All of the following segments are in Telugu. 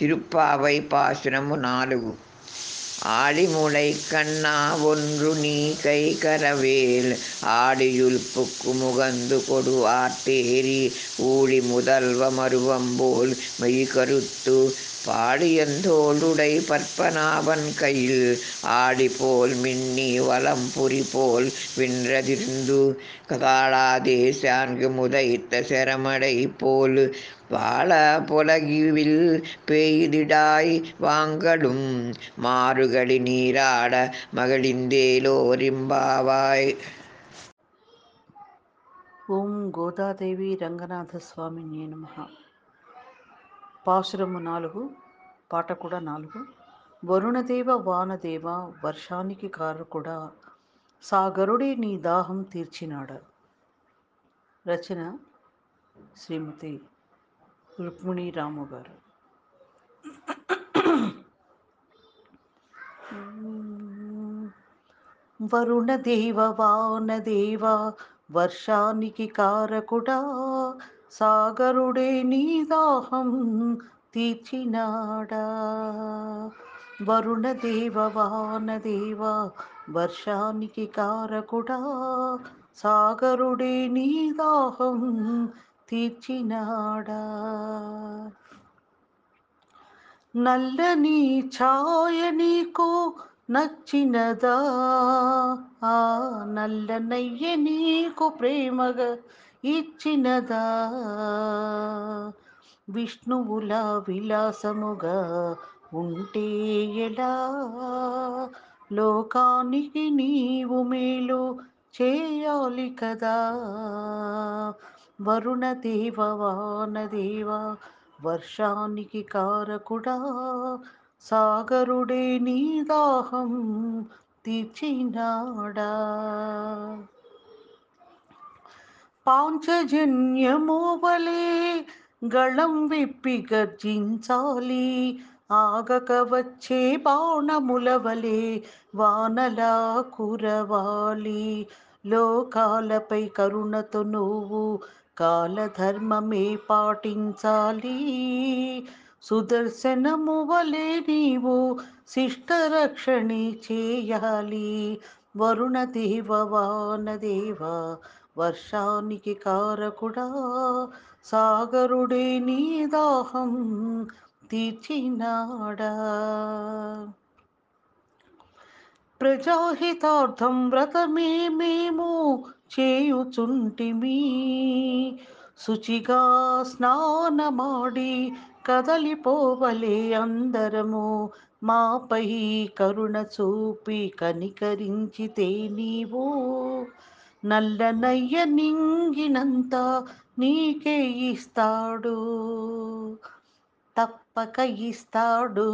திருப்பாவை பாசுரமு நாలుగు ஆளிமுளை கண்ணா ஒன்று நீ கை கரவேல். ஆடியுள் புக்கு முகந்து கொடு ஆட்டேரி ஊழி முதல்வ மருவம்போல் மெய் கருத்து. பாடியந்தோளுடை பற்பனாவன் கையில். ஆடி போல் மின்னி வலம் புரி போல் வென்றதிர்ந்து. கதாளாதே சான்கு முதைத்த செரமடை போல் வாழ புலகிவில் பெய்திடாய் வாங்கடும் மாறுகளி நீராட மகளிந்தேலோரிம்பாவாய் ఓం గోదాదేవి రంగనాథ స్వామి నమ పాశురము నాలుగు పాట కూడా నాలుగు వరుణదేవ వానదేవ వర్షానికి కారకుడా సాగరుడే నీ దాహం తీర్చినాడ రచన శ్రీమతి రుక్మిణి రాము గారు వరుణదేవ వానదేవ వర్షానికి కారకుడా సాగరుడే నీ దాహం తీర్చినాడా వరుణదేవ వానదేవ వర్షానికి కారకుడా సాగరుడే నీ దాహం తీర్చినాడా? నల్లని ఛాయ నీకు నచ్చినదా? ఆ నల్లనయ్య నీకు ప్రేమగా ఇచ్చినదా? విష్ణువుల విలాసముగా ఉంటే ఎలా? లోకానికి నీవు మేలు చేయాలి కదా? వరుణదేవ వానదేవ వర్షానికి కారకుడా సాగరుడే నీ దాహం తీర్చినాడా? పాంచజన్యమోవలే గళం విప్పి గర్జించాలి. ఆగక వచ్చే బాణములవలే వానలా కురవాలి. లోకాలపై కరుణతో నువ్వు కాలధర్మమే పాటించాలి. సుదర్శనము వలె నీవు శిష్టరక్షణి చేయాలి. వరుణదేవ వానదేవ వర్షానికి కారకుడా సాగరుడే నీ దాహం తీర్చినాడా. ప్రజాహితార్థం వ్రతమే మేము చేయుచుంటిమి. శుచిగా స్నానమాడి కదలిపోవలే అందరము. మాపై కరుణ చూపి కనికరించితే నీవు. నల్లనయ్య నింగినంత నీకే ఇస్తాడు. తప్పక ఇస్తాడు.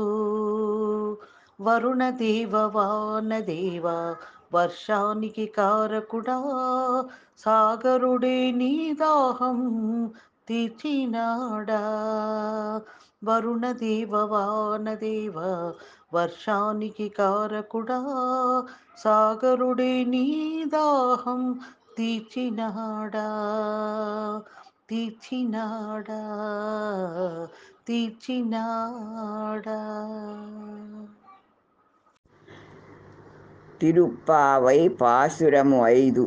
వరుణదేవ వానదేవ వర్షానికి కారకుడా సాగరుడే నీ దాహం తీర్చినాడా? వరుణదేవ వానదేవ వర్షానికి కారకుడా సాగరుడే నీ దాహం తీర్చినాడా? తీర్చినాడా? తీర్చినాడా? திருப்பாவை பாசுரம் ஐது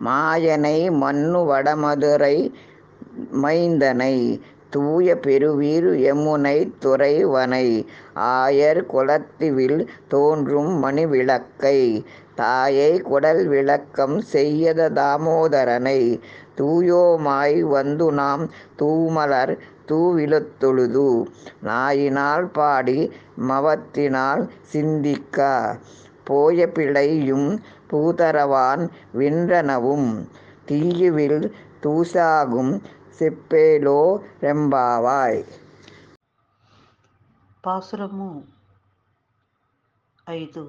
மாயனை மண்ணு வடமதுரை மைந்தனை தூய பெருவீர் யமுனை துறைவனை ஆயர் குலத்திவில் தோன்றும் மணி விளக்கை தாயை குடல் விளக்கம் செய்யத தாமோதரனை தூயோமாய் வந்து நாம் தூமலர் தூவிலத்தொழுது நாயினால் பாடி மவத்தினால் சிந்திக்க. போய பிழையும் பூதரவான் வின்றனவும் தீயுவில் தூசாகும் செப்பேலோ ரெம்பாவாய் పాసురము ఐదు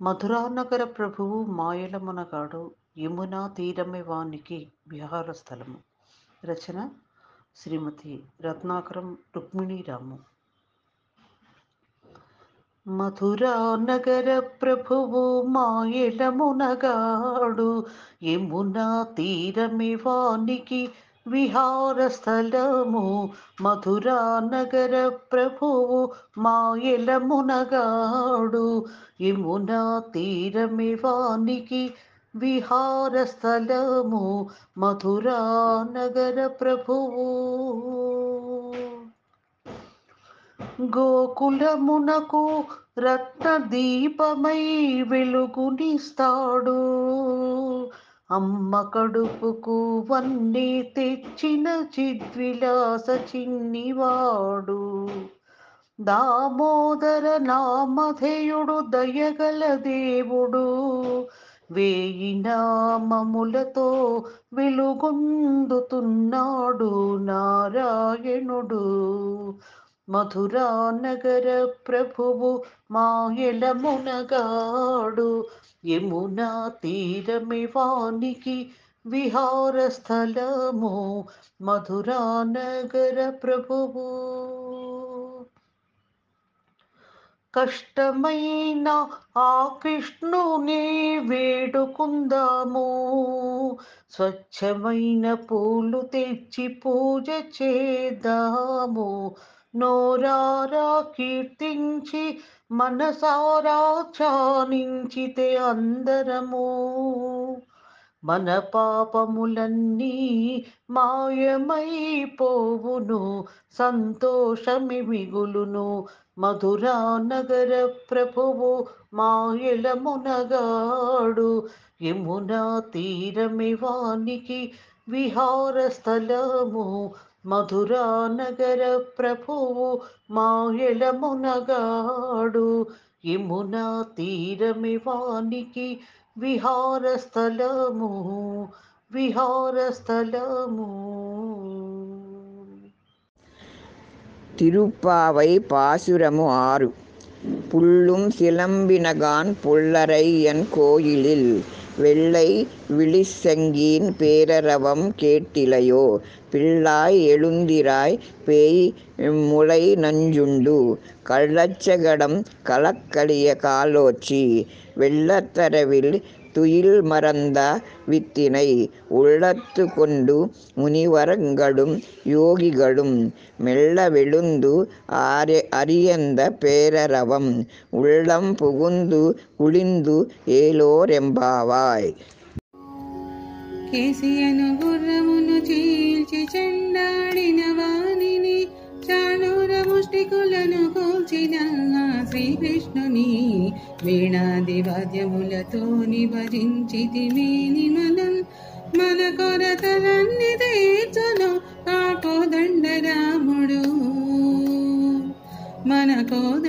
మధురానగర ప్రభువు మాయలమునగాడు యమునా తీరమే వానికి విహార స్థలము రచన శ్రీమతి రత్నాకరం రుక్మిణీరాము మధురా నగర ప్రభువు మా మాయలమునగాడు యమునా తీరమే వానికి విహారస్థలము. మధురా నగర ప్రభువు మాయలమునగాడు యమునా తీరమివానికి విహారస్థలము. మధురా నగర ప్రభువు గోకులమునకు రత్న దీపమై వెలుగునిస్తాడు. అమ్మ కడుపుకు వన్నీ తెచ్చిన చిద్విలాస చిన్నివాడు. దామోదర నామధేయుడు దయగల దేవుడు. వేయి నామములతో వెలుగొందుతున్నాడు నారాయణుడు. మధురా నగర ప్రభువు మాయలమునగాడు యమునా తీరమివానికి విహార స్థలము మధురా నగర ప్రభువు కష్టమైన ఆ కృష్ణుని వేడుకుందాము. స్వచ్ఛమైన పూలు తెచ్చి పూజ చేద్దాము. నోరారా కీర్తించి మనసారా చానించితే అందరము. మన పాపములన్నీ మాయమైపోవును సంతోషమి మిగులును మధురా నగర ప్రభువు మాయలమునగాడు యమునా తీరమివానికి విహార స్థలము మధురా నగర ప్రభువు మాయలమునగాడు యమునా తీరమివానికి విహార స్థలము విహార స్థలము திருப்பாவை பாசுரமு ஆறு புள்ளும் சிலம்பினகான் புல்லரையன் கோயிலில் வெள்ளை விழிசெங்கீன் பேரரவம் கேட்டிலையோ பிள்ளாய் எழுந்திராய் பேய் முளை நஞ்சுண்டு. கள்ளச்சகடம் கலக்கலிய காலோச்சி வெள்ளத்தரவில் துயில் மறந்த வித்தினை உள்ளத்து கொண்டு முனிவரங்களும் யோகிகளும் மெல்ல வெளுந்து ஆரி அரியந்த பேரரவம் உள்ளம் புகுந்து குளிந்து ஏலோரெம்பாவாய் కేసియను గుర్రమును చీల్చి చెండాడిన వాణిని చాణూర ముష్టికులను కూల్చిన ఆ శ్రీకృష్ణుని వీణాది వాద్యములతో భజించితిమేని మనం మన కొరతలన్నీ తీర్చును ఆ రాముడు మన కోద